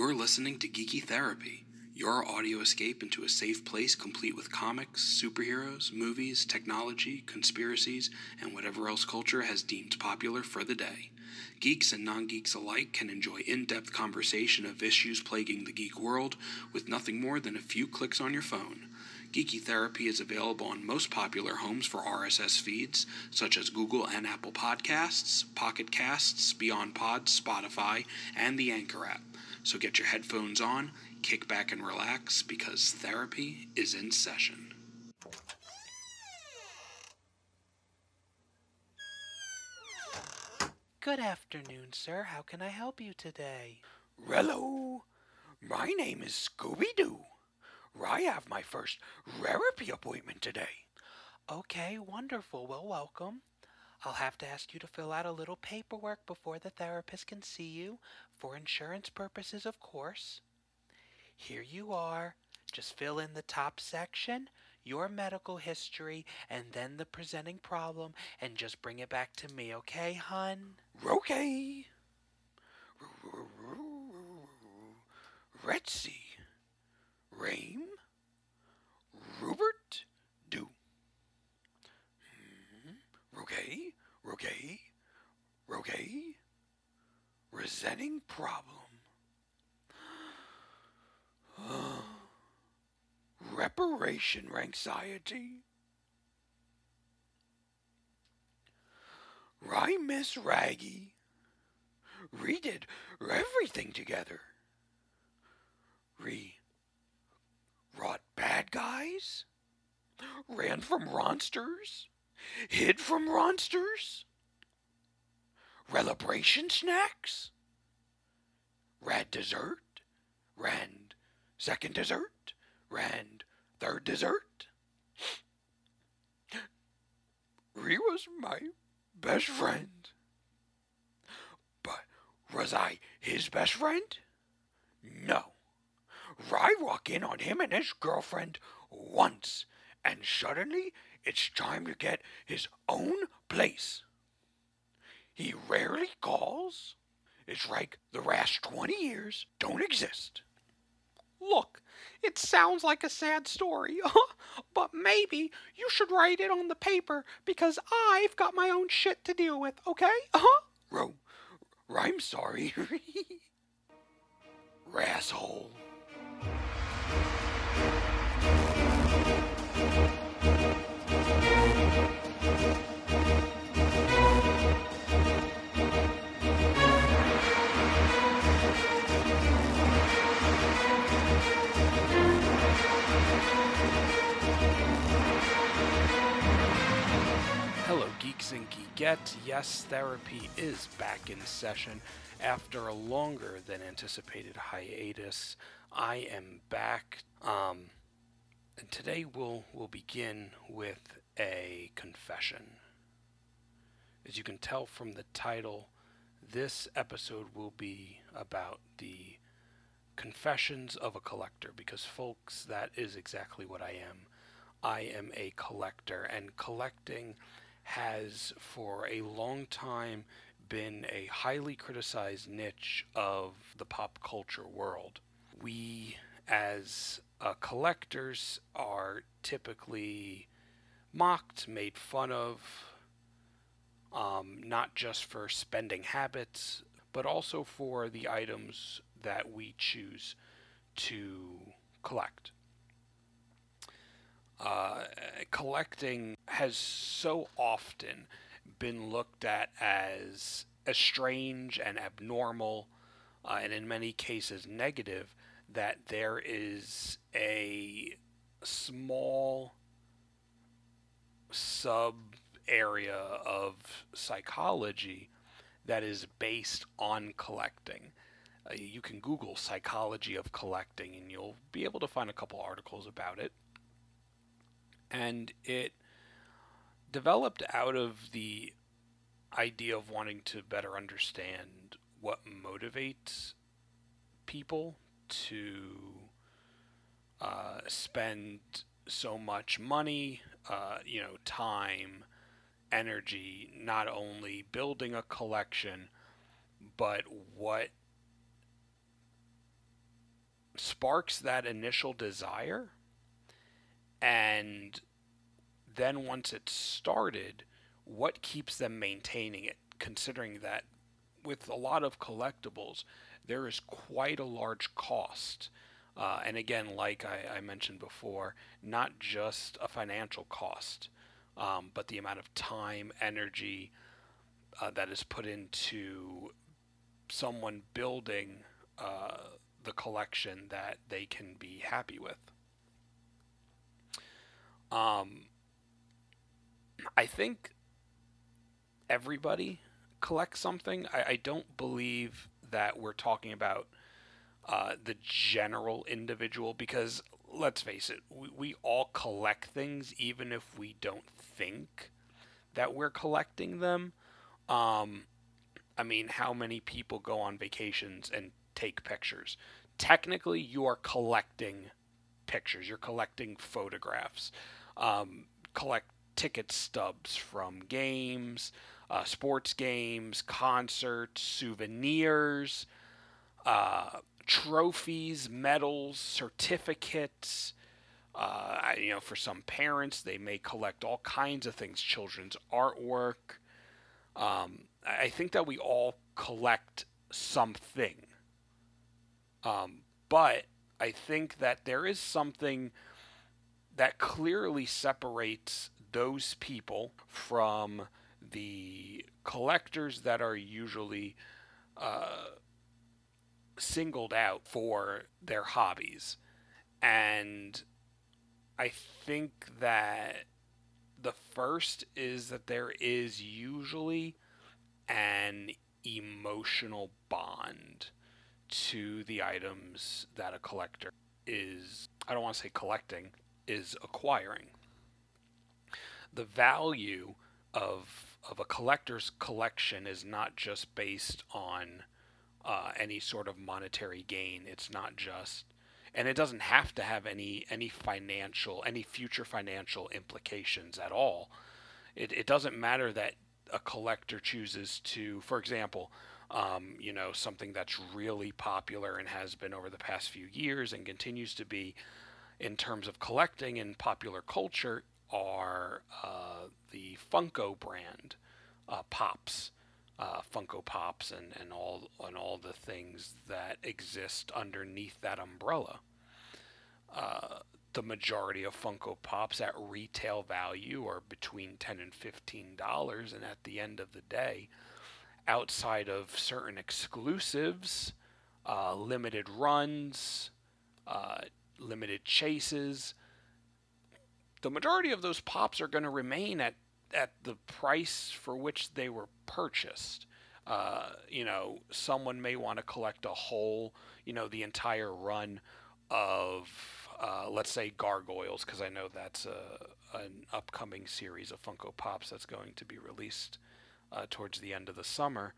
You're listening to Geeky Therapy, your audio escape into a safe place complete with comics, superheroes, movies, technology, conspiracies, and whatever else culture has deemed popular for the day. Geeks and non geeks alike can enjoy in depth conversation of issues plaguing the geek world with nothing more than a few clicks on your phone. Geeky Therapy is available on most popular homes for RSS feeds, such as Google and Apple Podcasts, Pocket Casts, Beyond Pod, Spotify, and the Anchor app. So get your headphones on, kick back and relax, because therapy is in session. Good afternoon, sir. How can I help you today? Rello, my name is Scooby Doo. I have my first therapy appointment today. Okay, wonderful. Well, welcome. I'll have to ask you to fill out a little paperwork before the therapist can see you, for insurance purposes, of course. Here you are. Just fill in the top section, your medical history, and then the presenting problem, and just bring it back to me, okay, hun? Okay. Let's. Rame, Rupert, Do. Hmm. Okay, okay, okay. Problem. Reparation anxiety. Right, Miss Raggy. We did everything together. Re wrought bad guys, ran from monsters, hid from monsters, celebration snacks, rad dessert, rand second dessert, rand third dessert. He was my best friend. But was I his best friend? No. I walk in on him and his girlfriend once, and suddenly it's time to get his own place. He rarely calls. It's like the last 20 years don't exist. Look, it sounds like a sad story, but maybe you should write it on the paper because I've got my own shit to deal with, okay? Uh-huh. Ro, I'm sorry. Rasshole. Hello, geeks and geekettes. Yes, therapy is back in session after a longer than anticipated hiatus. I am back, um, and today we'll we'll begin with a confession. As you can tell from the title, this episode will be about the confessions of a collector because folks that is exactly what I am. I am a collector and collecting has for a long time been a highly criticized niche of the pop culture world. We as uh, collectors are typically mocked, made fun of, um, not just for spending habits, but also for the items that we choose to collect. Uh, collecting has so often been looked at as, as strange and abnormal, uh, and in many cases negative, that there is a small sub area of psychology that is based on collecting. Uh, you can Google psychology of collecting and you'll be able to find a couple articles about it. And it developed out of the idea of wanting to better understand what motivates people to uh, spend so much money, uh, you know, time, energy, not only building a collection, but what sparks that initial desire. And then once it's started what keeps them maintaining it? Considering that with a lot of collectibles there is quite a large cost. Uh, and again like I, I, mentioned before not just a financial cost um, but the amount of time energy uh, that is put into someone building uh, the collection that they can be happy with. Um, I think everybody collects something. I, I don't believe that we're talking about uh, the general individual because let's face it, we, we all collect things even if we don't think that we're collecting them. Um, I mean, how many people go on vacations and take pictures? Technically, you are collecting pictures. You're collecting photographs. Um, collect ticket stubs from games, uh, sports games, concerts, souvenirs, uh, trophies, medals, certificates. Uh, you know, for some parents, they may collect all kinds of things children's artwork, um, I think that we all collect something. Um, but I think that there is something that clearly separates those people from the collectors that are usually uh, singled out for their hobbies. And I think that the first is that there is usually an emotional bond to the items that a collector is, I don't want to say collecting, is acquiring. The value of of a collector's collection is not just based on uh, any sort of monetary gain. It's not just and it doesn't have to have any any financial any future financial implications at all it, it doesn't matter that a collector chooses to for example um, you know something that's really popular and has been over the past few years and continues to be in terms of collecting and popular culture are uh, the funko brand uh, pops uh, Funko Pops and, and all and all the things that exist underneath that umbrella. Uh, the majority of Funko Pops at retail value are between ten and fifteen dollars, and at the end of the day, outside of certain exclusives, uh, limited runs, uh, limited chases, the majority of those pops are going to remain at at the price for which they were purchased. Uh, you know, someone may want to collect a whole, you know, the entire run of, uh, let's say, Gargoyles, because I know that's a, an upcoming series of Funko Pops that's going to be released uh, towards the end of the summer.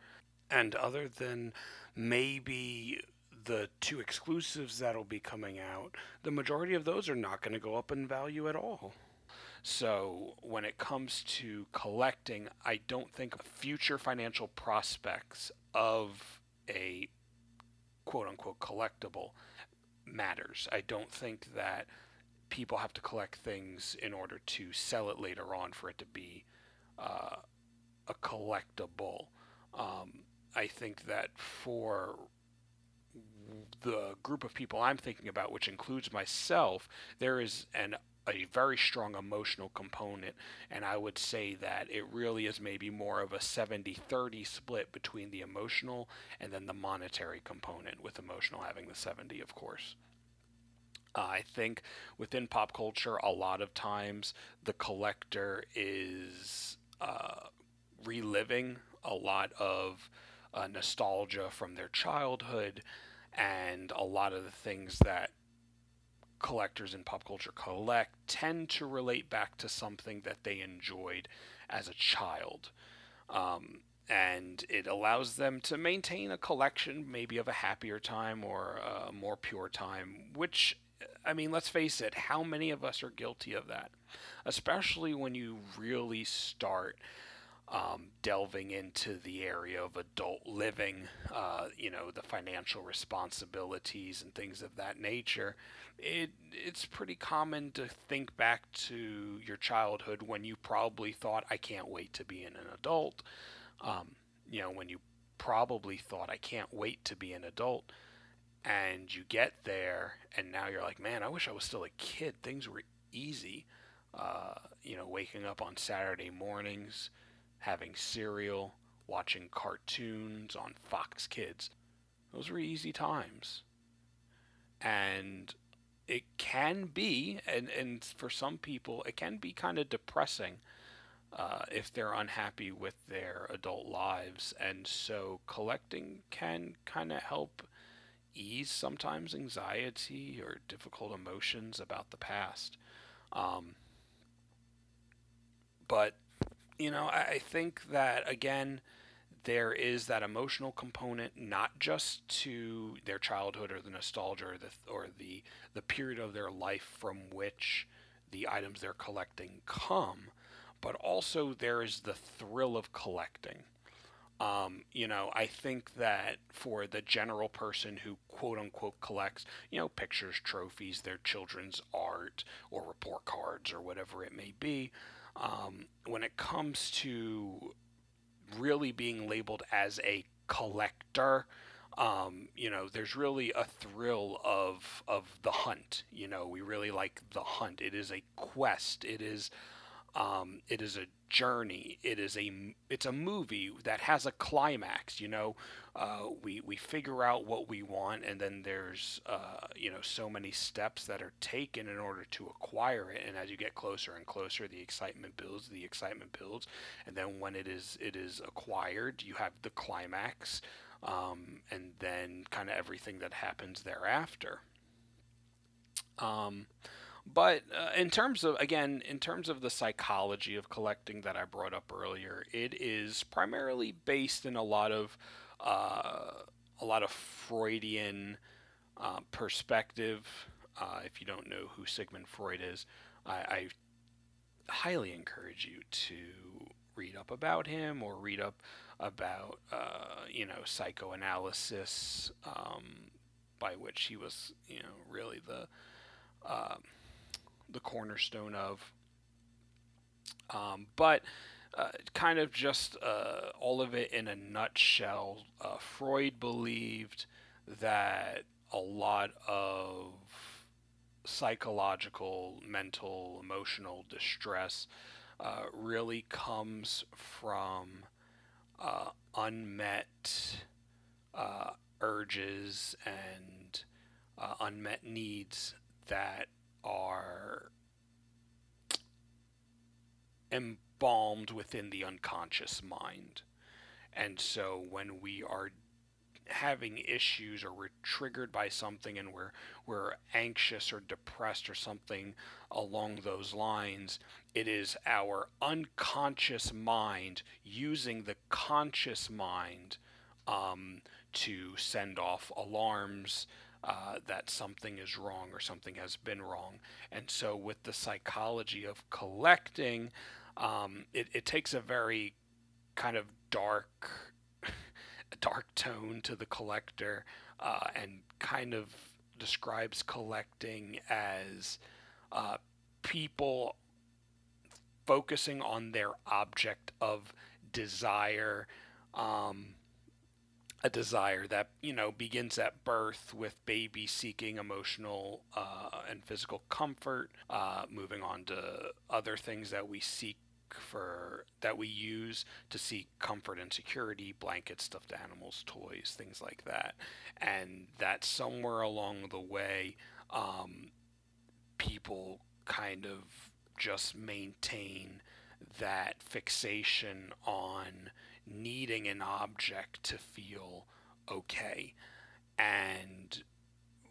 And other than maybe the two exclusives that'll be coming out, the majority of those are not going to go up in value at all. So when it comes to collecting, I don't think future financial prospects of a quote unquote collectible matters. I don't think that people have to collect things in order to sell it later on for it to be uh, a collectible. Um, I think that for the group of people I'm thinking about, which includes myself, there is an a very strong emotional component and i would say that it really is maybe more of a 70-30 split between the emotional and then the monetary component with emotional having the 70 of course uh, i think within pop culture a lot of times the collector is uh, reliving a lot of uh, nostalgia from their childhood and a lot of the things that collectors in pop culture collect tend to relate back to something that they enjoyed as a child. Um, and it allows them to maintain a collection, maybe of a happier time or a more pure time, which, I mean, let's face it, how many of us are guilty of that? Especially when you really start um, delving into the area of adult living, uh, you know, the financial responsibilities and things of that nature, it it's pretty common to think back to your childhood when you probably thought, "I can't wait to be an adult." Um, you know, when you probably thought, "I can't wait to be an adult," and you get there, and now you're like, "Man, I wish I was still a kid. Things were easy." Uh, you know, waking up on Saturday mornings having cereal, watching cartoons on Fox Kids. Those were easy times. And it can be, and, and for some people, it can be kind of depressing uh, if they're unhappy with their adult lives. And so collecting can kind of help ease sometimes anxiety or difficult emotions about the past. Um, but you know, I, think that again, there is that emotional component, not just to their childhood or the nostalgia or the or the the period of their life from which the items they're collecting come, but also there is the thrill of collecting. Um, you know, I think that for the general person who quote unquote collects, you know, pictures, trophies, their children's art, or report cards, or whatever it may be, um, when it comes to really being labeled as a collector, um, you know, there's really a thrill of of the hunt. You know, we really like the hunt. It is a quest. It is um, it is a journey. It is a it's a movie that has a climax. You know, uh, we we figure out what we want, and then there's uh, you know so many steps that are taken in order to acquire it. And as you get closer and closer, the excitement builds. The excitement builds, and then when it is it is acquired, you have the climax, um, and then kind of everything that happens thereafter. Um, but uh, in terms of, again, in terms of the psychology of collecting that I brought up earlier, it is primarily based in a lot of uh, a lot of Freudian uh, perspective. Uh, if you don't know who Sigmund Freud is, I, I highly encourage you to read up about him or read up about uh, you know psychoanalysis, um, by which he was you know really the uh, the cornerstone of. Um, but uh, kind of just uh, all of it in a nutshell, uh, Freud believed that a lot of psychological, mental, emotional distress uh, really comes from uh, unmet uh, urges and unmet needs that are embalmed within the unconscious mind. And so when we are having issues or we're triggered by something and we're we're anxious or depressed or something along those lines it is our unconscious mind using the conscious mind um, to send off alarms uh, that something is wrong or something has been wrong. And so, with the psychology of collecting, um, it, it takes a very kind of dark, dark tone to the collector, uh, and kind of describes collecting as uh, people focusing on their object of desire. Um, a desire that you know begins at birth with baby seeking emotional uh, and physical comfort uh, moving on to other things that we seek for that we use to seek comfort and security blankets stuffed animals toys things like that. And that somewhere along the way um, people kind of just maintain that fixation on needing an object to feel okay. And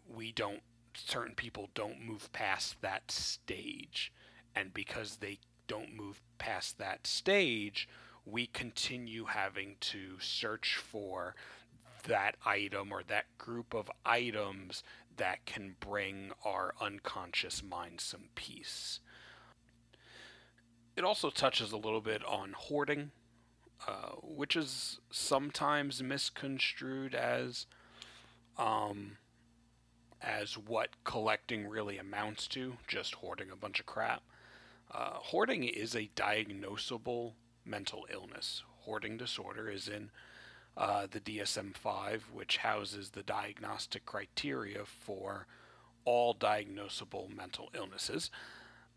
we don't, certain people don't move past that stage. And because they don't move past that stage, we continue having to search for that item or that group of items that can bring our unconscious mind some peace. It also touches a little bit on hoarding uh, which is sometimes misconstrued as um, as what collecting really amounts to, just hoarding a bunch of crap. Uh, hoarding is a diagnosable mental illness. Hoarding disorder is in uh, the DSM 5, which houses the diagnostic criteria for all diagnosable mental illnesses.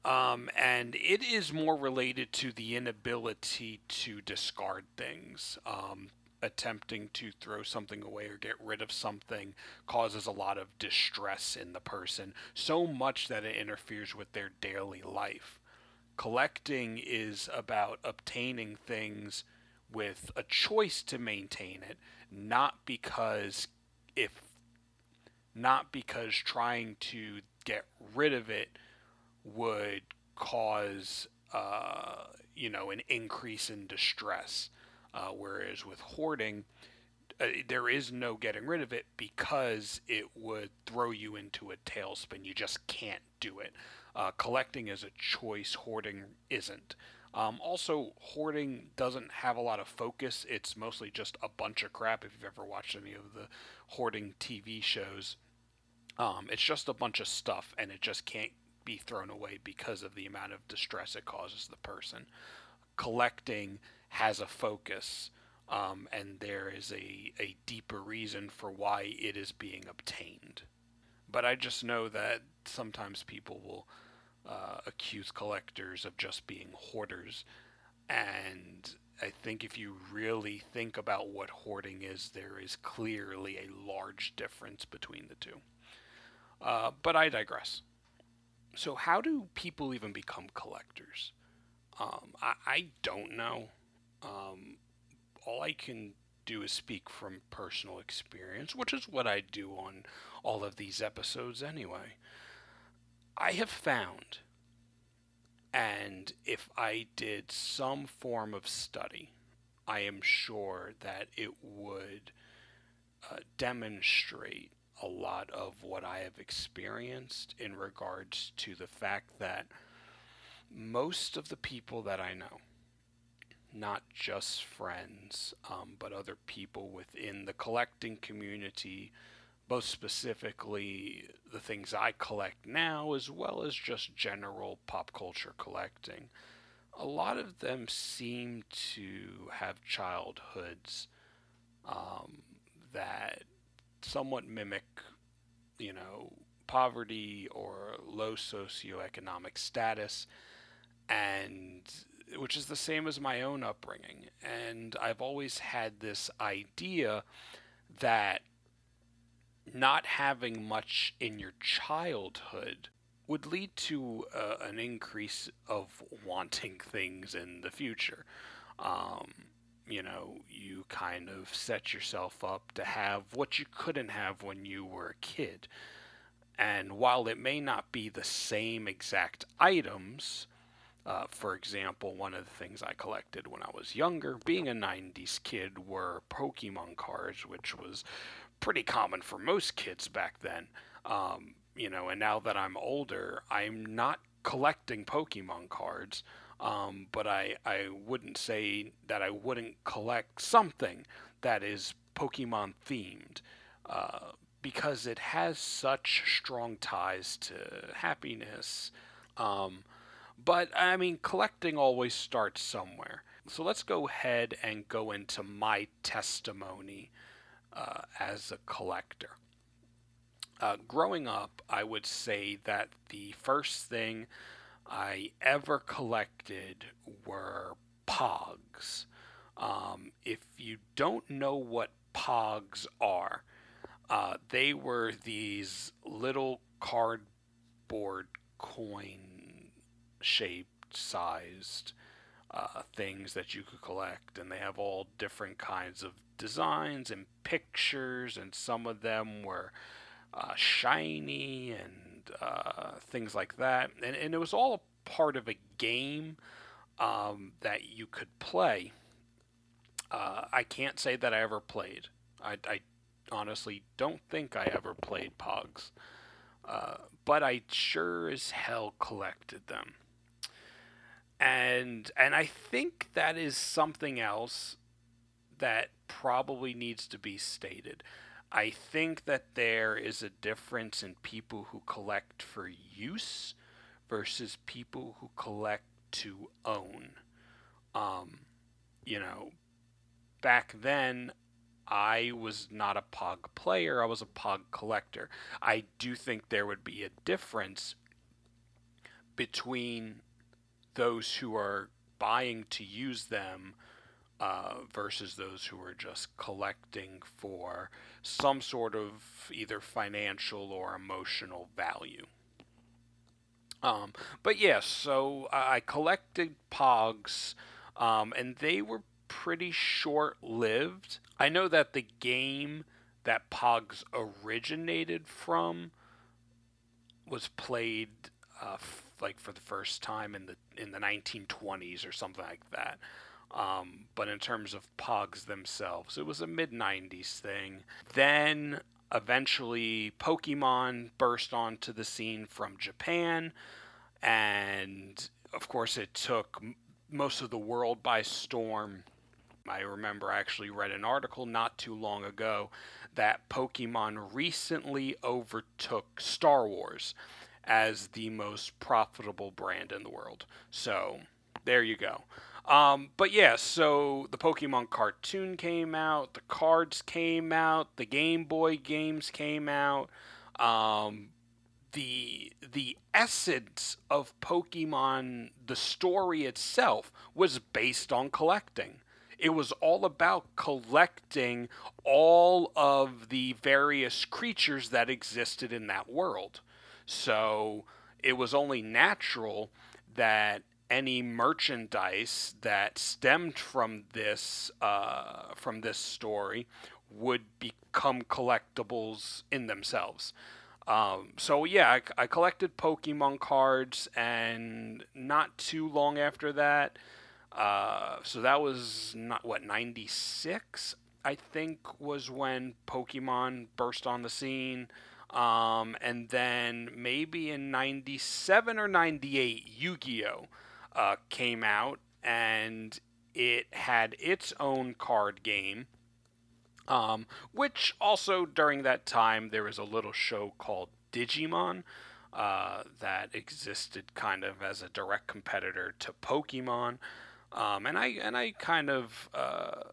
Um, and it is more related to the inability to discard things. Um, attempting to throw something away or get rid of something causes a lot of distress in the person, so much that it interferes with their daily life. Collecting is about obtaining things with a choice to maintain it, not because if not because trying to get rid of it would cause uh, you know an increase in distress. Uh, whereas with hoarding, uh, there is no getting rid of it because it would throw you into a tailspin. You just can't do it. Uh, collecting is a choice, hoarding isn't. Um, also, hoarding doesn't have a lot of focus. It's mostly just a bunch of crap. If you've ever watched any of the hoarding TV shows, um, it's just a bunch of stuff, and it just can't be thrown away because of the amount of distress it causes the person. Collecting has a focus, um, and there is a, a deeper reason for why it is being obtained. But I just know that sometimes people will uh, accuse collectors of just being hoarders. And I think if you really think about what hoarding is, there is clearly a large difference between the two. Uh, but I digress. So, how do people even become collectors? Um, I, I, don't know. Um, all I can do is speak from personal experience, which is what I do on all of these episodes anyway. I have found, and if I did some form of study, I am sure that it would uh, demonstrate a lot of what I have experienced in regards to the fact that most of the people that I know, not just friends, um, but other people within the collecting community, both specifically the things I collect now, as well as just general pop culture collecting. A lot of them seem to have childhoods um, that somewhat mimic, you know, poverty or low socioeconomic status, and which is the same as my own upbringing. And I've always had this idea that not having much in your childhood would lead to uh, an increase of wanting things in the future. Um, you know, you kind of set yourself up to have what you couldn't have when you were a kid. And while it may not be the same exact items, uh, for example, one of the things I collected when I was younger, being a 90s kid, were Pokemon cards, which was pretty common for most kids back then. Um, you know, and now that I'm older, I'm not collecting Pokemon cards. Um, but I, I wouldn't say that I wouldn't collect something that is Pokemon themed uh, because it has such strong ties to happiness. Um, but I mean, collecting always starts somewhere. So let's go ahead and go into my testimony uh, as a collector. Uh, growing up, I would say that the first thing I ever collected were pogs. Um, if you don't know what pogs are, uh, they were these little cardboard coin shaped sized uh, things that you could collect, and they have all different kinds of designs and pictures, and some of them were uh, shiny and uh, things like that. And, and it was all a part of a game um, that you could play. Uh, I can't say that I ever played. I, I, honestly don't think I ever played Pogs. Uh, but I sure as hell collected them. and and I think that is something else that probably needs to be stated. I think that there is a difference in people who collect for use versus people who collect to own. Um, you know, back then, I was not a Pog player, I was a Pog collector. I do think there would be a difference between those who are buying to use them uh, versus those who are just collecting for some sort of either financial or emotional value. Um, but yes, yeah, so I collected Pogs, um, and they were pretty short lived. I know that the game that Pogs originated from was played uh, f- like for the first time in the in the 1920s or something like that. Um, but in terms of Pogs themselves, it was a mid 90s thing. Then eventually Pokemon burst onto the scene from Japan, and of course, it took most of the world by storm. I remember I actually read an article not too long ago that Pokemon recently overtook Star Wars as the most profitable brand in the world. So, there you go. Um, but yeah, so the Pokemon cartoon came out, the cards came out, the Game Boy games came out. Um, the the essence of Pokemon, the story itself, was based on collecting. It was all about collecting all of the various creatures that existed in that world. So it was only natural that any merchandise that stemmed from this uh, from this story would become collectibles in themselves. Um, so yeah, I, I, collected Pokemon cards, and not too long after that, uh, so that was not what ninety six, I think, was when Pokemon burst on the scene. Um, and then maybe in 97 or 98, Yu Gi Oh! Uh, came out, and it had its own card game. Um, which also during that time there was a little show called Digimon uh, that existed kind of as a direct competitor to Pokemon, um, and I and I kind of uh,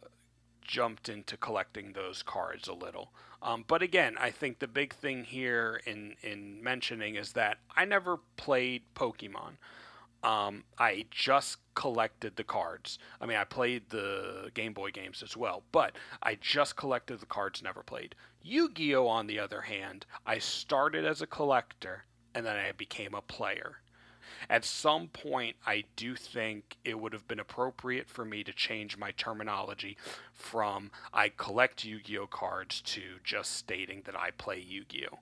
jumped into collecting those cards a little. Um, but again, I think the big thing here in in mentioning is that I never played Pokemon. Um, I just collected the cards. I mean, I played the Game Boy games as well, but I just collected the cards, never played. Yu Gi Oh! on the other hand, I started as a collector and then I became a player. At some point, I do think it would have been appropriate for me to change my terminology from I collect Yu Gi Oh! cards to just stating that I play Yu Gi Oh!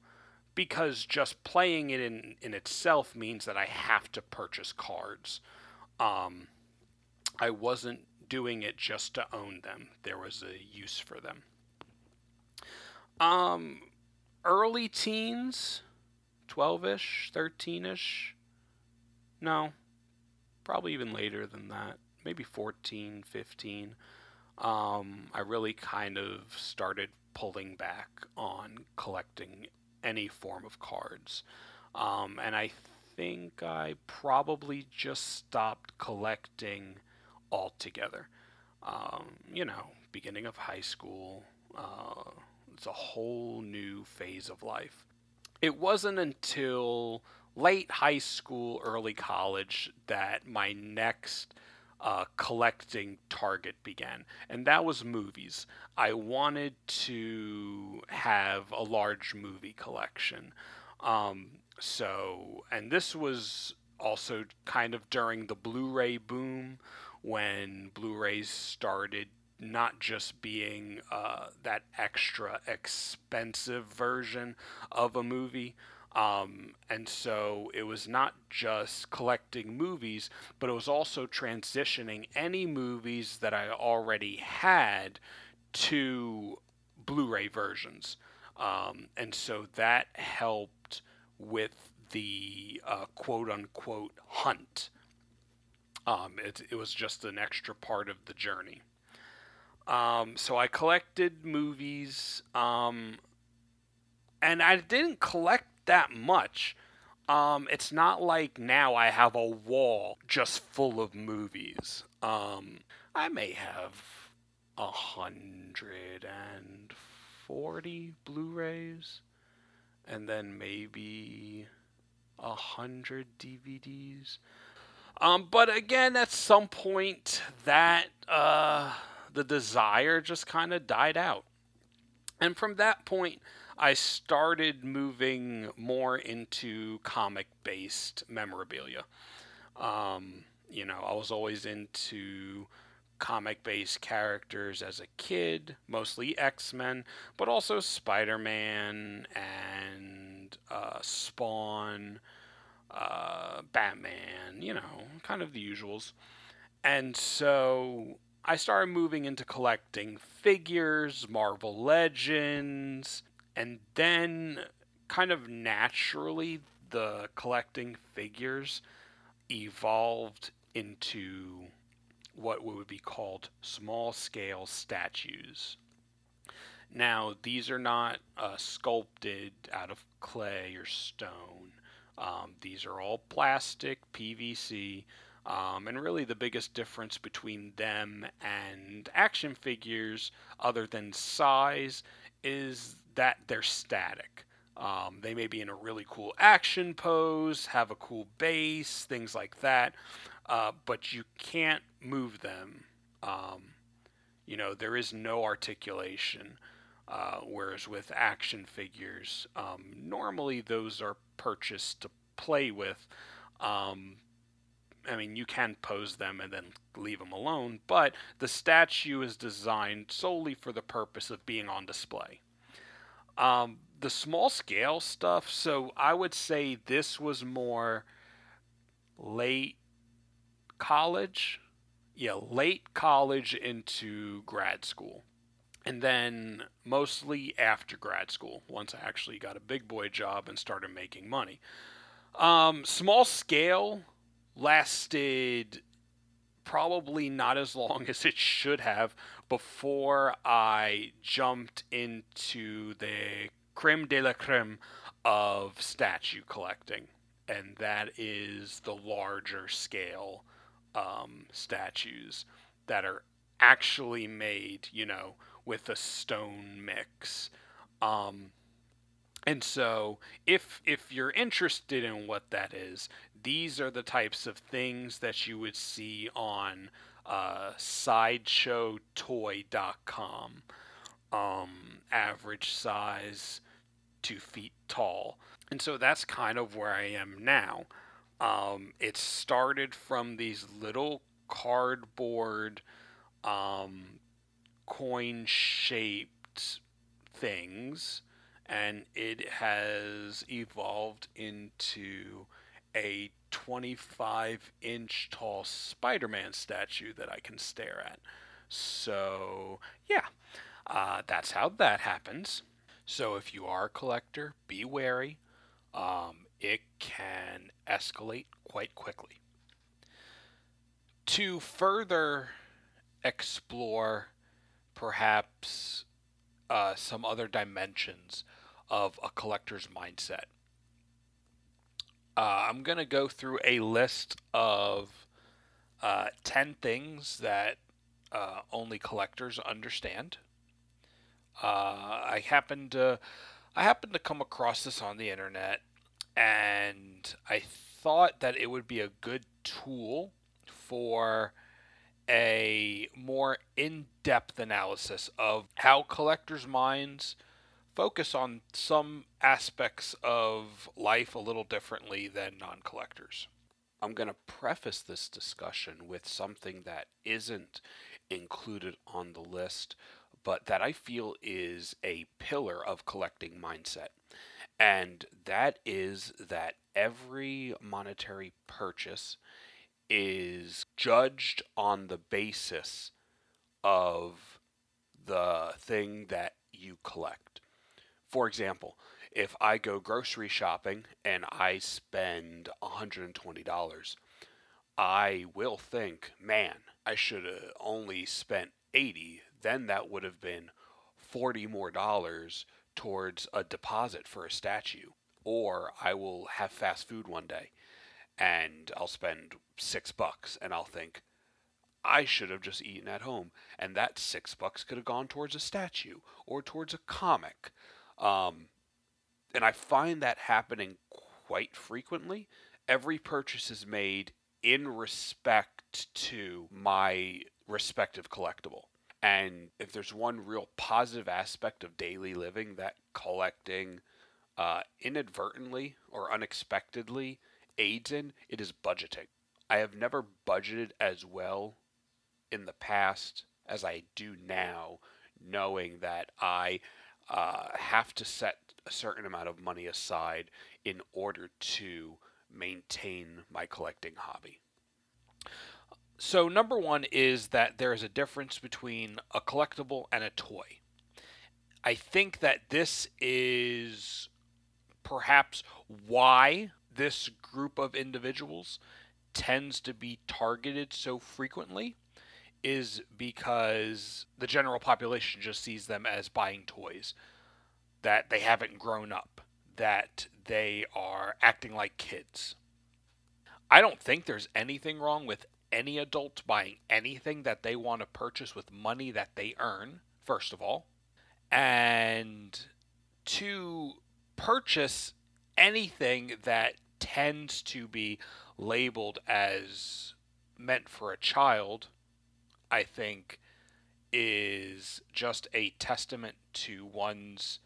Because just playing it in, in itself means that I have to purchase cards. Um, I wasn't doing it just to own them, there was a use for them. Um, early teens, 12 ish, 13 ish. No, probably even later than that. Maybe 14, 15. Um, I really kind of started pulling back on collecting any form of cards. Um, and I think I probably just stopped collecting altogether. Um, you know, beginning of high school, uh, it's a whole new phase of life. It wasn't until late high school, early college that my next uh, collecting target began, and that was movies. I wanted to have a large movie collection. Um, so, and this was also kind of during the Blu ray boom when Blu rays started not just being uh, that extra expensive version of a movie, um, and so it was not just collecting movies, but it was also transitioning any movies that I already had to Blu ray versions. Um, and so that helped with the uh, quote unquote hunt. Um, it, it was just an extra part of the journey. Um, so I collected movies, um, and I didn't collect that much. Um, it's not like now I have a wall just full of movies. Um, I may have a hundred and forty Blu-rays, and then maybe a hundred DVDs. Um, but again, at some point, that uh, the desire just kind of died out, and from that point, I started moving more into comic-based memorabilia. Um, you know, I was always into comic based characters as a kid, mostly X Men, but also Spider Man and uh, Spawn, uh, Batman, you know, kind of the usuals. And so I started moving into collecting figures, Marvel Legends, and then kind of naturally the collecting figures evolved into what would be called small scale statues. Now, these are not uh, sculpted out of clay or stone. Um, these are all plastic, PVC, um, and really the biggest difference between them and action figures, other than size, is that they're static. Um, they may be in a really cool action pose, have a cool base, things like that, uh, but you can't move them. Um, you know, there is no articulation. Uh, whereas with action figures, um, normally those are purchased to play with. Um, I mean, you can pose them and then leave them alone, but the statue is designed solely for the purpose of being on display. Um, the small scale stuff, so I would say this was more late college. Yeah, late college into grad school. And then mostly after grad school, once I actually got a big boy job and started making money. Um, small scale lasted probably not as long as it should have before I jumped into the creme de la creme of statue collecting, and that is the larger scale um, statues that are actually made, you know, with a stone mix. Um, and so, if if you're interested in what that is, these are the types of things that you would see on uh, sideshowtoy.com. Um, average size, two feet tall. And so that's kind of where I am now. Um, it started from these little cardboard um, coin shaped things, and it has evolved into a 25 inch tall Spider Man statue that I can stare at. So, yeah, uh, that's how that happens. So, if you are a collector, be wary. Um, it can escalate quite quickly. To further explore perhaps uh, some other dimensions of a collector's mindset, uh, I'm going to go through a list of uh, 10 things that uh, only collectors understand. Uh, I happened to I happened to come across this on the internet and I thought that it would be a good tool for a more in depth analysis of how collectors' minds focus on some aspects of life a little differently than non collectors. I'm going to preface this discussion with something that isn't included on the list, but that I feel is a pillar of collecting mindset. And that is that every monetary purchase is judged on the basis of the thing that you collect. For example, if I go grocery shopping and I spend $120, I will think, man, I should have only spent 80. Then that would have been 40 more dollars towards a deposit for a statue. Or I will have fast food one day and I'll spend six bucks and I'll think, I should have just eaten at home. And that six bucks could have gone towards a statue or towards a comic. Um, and I find that happening quite frequently. Every purchase is made in respect to my respective collectible. And if there's one real positive aspect of daily living that collecting uh, inadvertently or unexpectedly aids in, it is budgeting. I have never budgeted as well in the past as I do now, knowing that I uh, have to set a certain amount of money aside in order to maintain my collecting hobby. So, number one is that there is a difference between a collectible and a toy. I think that this is perhaps why this group of individuals tends to be targeted so frequently is because the general population just sees them as buying toys, that they haven't grown up, that they are acting like kids. I don't think there's anything wrong with any adult buying anything that they want to purchase with money that they earn, first of all. And to purchase anything that tends to be labeled as meant for a child, I think, is just a testament to one's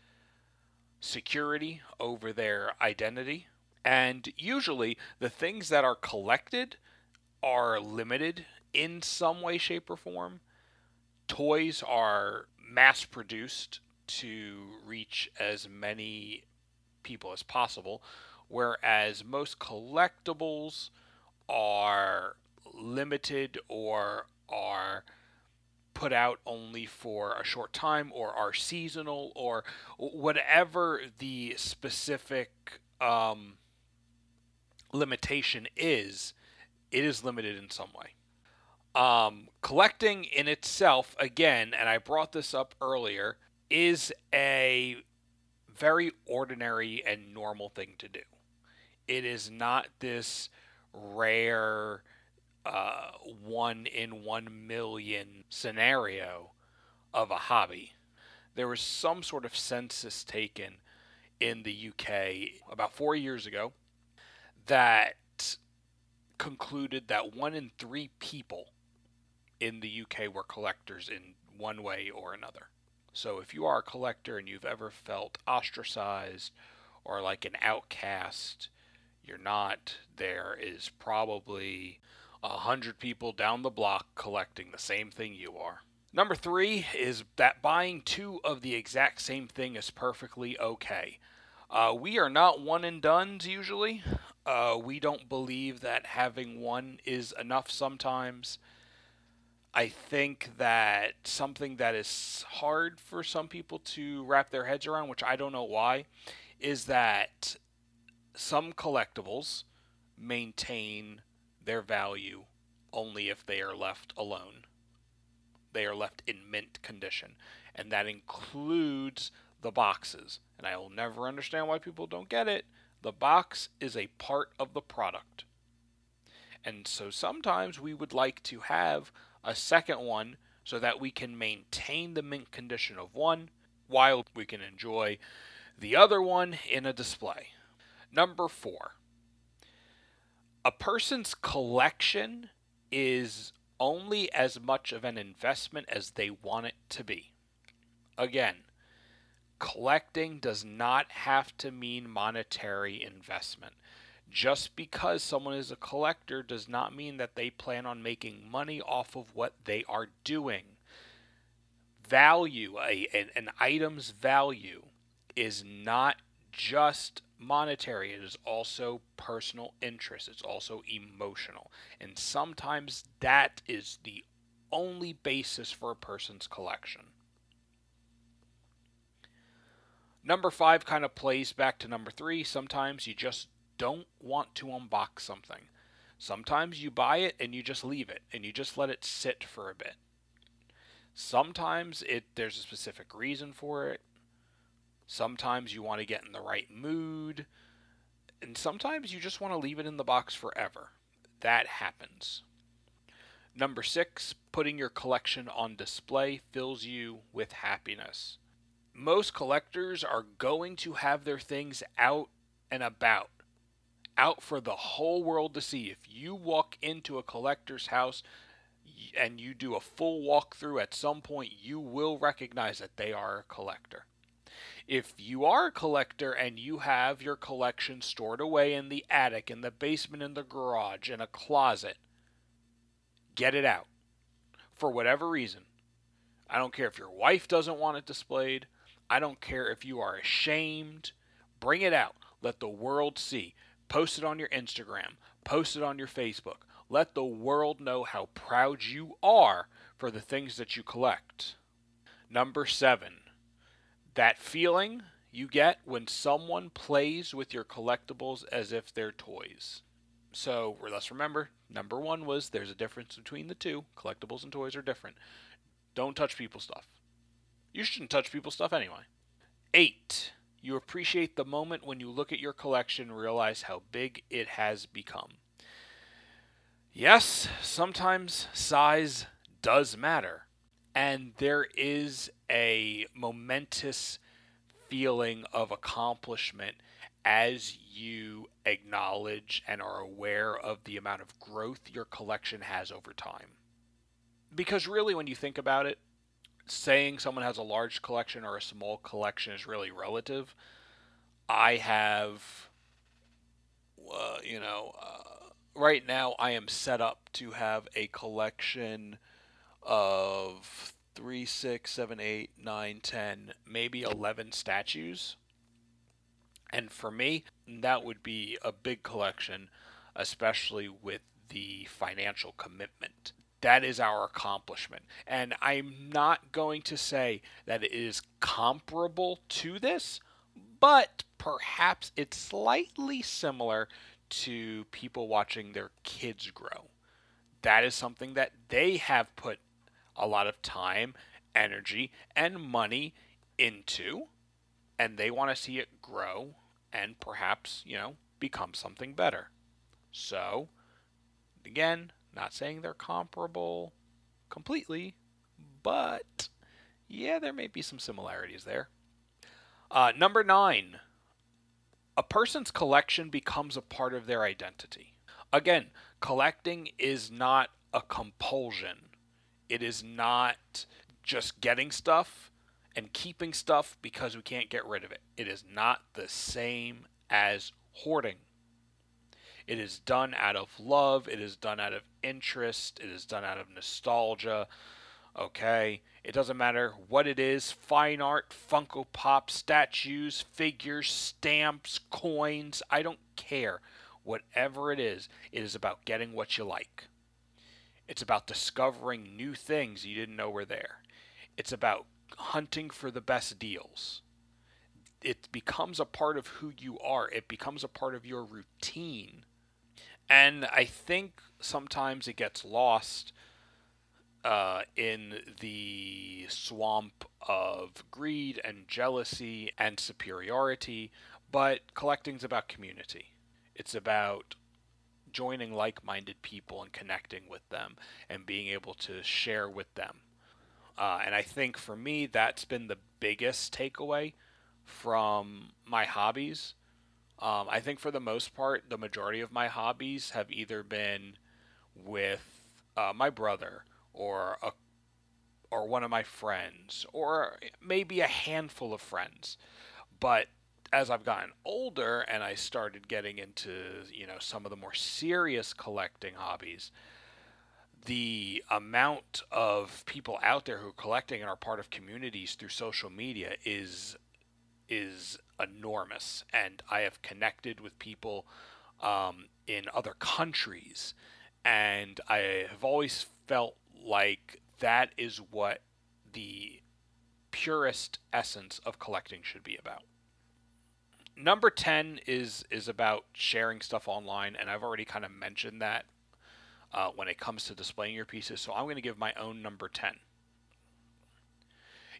security over their identity. And usually, the things that are collected are limited in some way, shape, or form. Toys are mass produced to reach as many people as possible, whereas most collectibles are limited or are put out only for a short time or are seasonal or whatever the specific um, limitation is, it is limited in some way. Um, collecting in itself, again, and I brought this up earlier, is a very ordinary and normal thing to do. It is not this rare uh, one in one million scenario of a hobby. There was some sort of census taken in the UK about four years ago that concluded that one in three people in the UK were collectors in one way or another. So if you are a collector and you've ever felt ostracized or like an outcast, you're not. There is probably a hundred people down the block collecting the same thing you are. Number three is that buying two of the exact same thing is perfectly okay. Uh, we are not one and done's usually. Uh, we don't believe that having one is enough sometimes. I think that something that is hard for some people to wrap their heads around, which I don't know why, is that some collectibles maintain their value only if they are left alone. They are left in mint condition, and that includes the boxes. And I will never understand why people don't get it. The box is a part of the product. And so sometimes we would like to have a second one so that we can maintain the mint condition of one while we can enjoy the other one in a display. Number four, a person's collection is only as much of an investment as they want it to be. Again, collecting does not have to mean monetary investment. Just because someone is a collector does not mean that they plan on making money off of what they are doing. Value, a, an, an item's value, is not just monetary, it is also personal interest, it's also emotional. And sometimes that is the only basis for a person's collection. Number five kind of plays back to number three. Sometimes you just don't want to unbox something. Sometimes you buy it and you just leave it and you just let it sit for a bit. Sometimes it there's a specific reason for it. Sometimes you want to get in the right mood. And sometimes you just want to leave it in the box forever. That happens. Number six, putting your collection on display fills you with happiness. Most collectors are going to have their things out and about, out for the whole world to see. If you walk into a collector's house and you do a full walkthrough, at some point you will recognize that they are a collector. If you are a collector and you have your collection stored away in the attic, in the basement, in the garage, in a closet, get it out for whatever reason. I don't care if your wife doesn't want it displayed. I don't care if you are ashamed. Bring it out. Let the world see. Post it on your Instagram. Post it on your Facebook. Let the world know how proud you are for the things that you collect. Number seven, that feeling you get when someone plays with your collectibles as if they're toys. So let's remember number one was there's a difference between the two. Collectibles and toys are different. Don't touch people's stuff. You shouldn't touch people's stuff anyway. Eight, you appreciate the moment when you look at your collection and realize how big it has become. Yes, sometimes size does matter. And there is a momentous feeling of accomplishment as you acknowledge and are aware of the amount of growth your collection has over time. Because really, when you think about it, saying someone has a large collection or a small collection is really relative. I have, uh, you know, uh, right now I am set up to have a collection of three, six, seven, eight, nine, ten, maybe 11 statues. And for me, that would be a big collection, especially with the financial commitment. That is our accomplishment. And I'm not going to say that it is comparable to this, but perhaps it's slightly similar to people watching their kids grow. That is something that they have put a lot of time, energy, and money into, and they want to see it grow and perhaps, you know, become something better. So, again, not saying they're comparable completely, but yeah, there may be some similarities there. Uh, number nine, a person's collection becomes a part of their identity. Again, collecting is not a compulsion. It is not just getting stuff and keeping stuff because we can't get rid of it. It is not the same as hoarding. It is done out of love, it is done out of interest, it is done out of nostalgia. Okay? It doesn't matter what it is fine art, Funko Pop, statues, figures, stamps, coins. I don't care. Whatever it is, it is about getting what you like. It's about discovering new things you didn't know were there. It's about hunting for the best deals. It becomes a part of who you are, it becomes a part of your routine. And I think sometimes it gets lost uh, in the swamp of greed and jealousy and superiority, but collecting's about community. It's about joining like minded people and connecting with them and being able to share with them. Uh, and I think for me, that's been the biggest takeaway from my hobbies. Um, I think for the most part, the majority of my hobbies have either been with uh, my brother or a or one of my friends or maybe a handful of friends. But as I've gotten older and I started getting into, you know, some of the more serious collecting hobbies, the amount of people out there who are collecting and are part of communities through social media is is enormous and I have connected with people um, in other countries and I have always felt like that is what the purest essence of collecting should be about. Number 10 is is about sharing stuff online and i've already kind of mentioned that uh, when it comes to displaying your pieces so i'm going to give my own number 10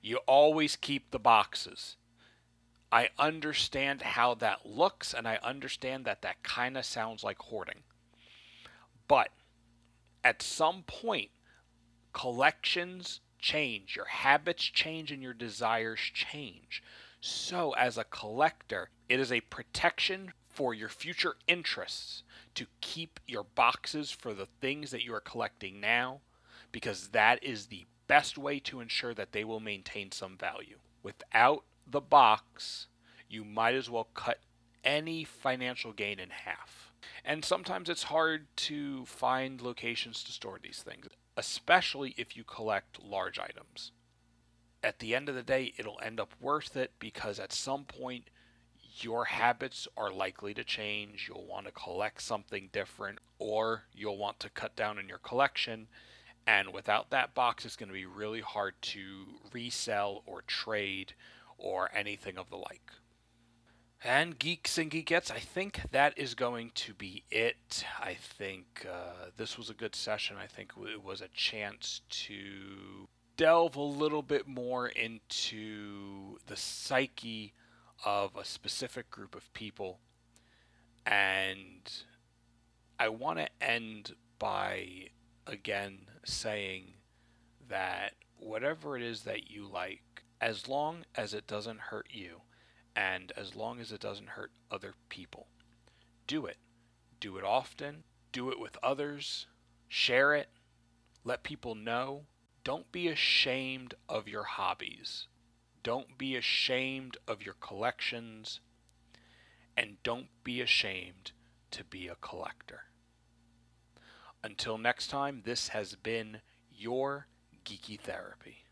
you always keep the boxes. I understand how that looks and i understand that that kind of sounds like hoarding. But at some point collections change your habits change and your desires change so, as a collector, it is a protection for your future interests to keep your boxes for the things that you are collecting now because that is the best way to ensure that they will maintain some value. Without the box, you might as well cut any financial gain in half. And sometimes it's hard to find locations to store these things, especially if you collect large items at the end of the day, it'll end up worth it because at some point, your habits are likely to change. You'll want to collect something different, or you'll want to cut down on your collection. And without that box, it's going to be really hard to resell or trade or anything of the like. And geeks and geekettes, I think that is going to be it. I think uh, this was a good session. I think it was a chance to delve a little bit more into the psyche of a specific group of people. And I want to end by again saying that whatever it is that you like, as long as it doesn't hurt you and as long as it doesn't hurt other people, do it. Do it often, do it with others, share it, let people know don't be ashamed of your hobbies. Don't be ashamed of your collections. And don't be ashamed to be a collector. Until next time, this has been your Geeky Therapy.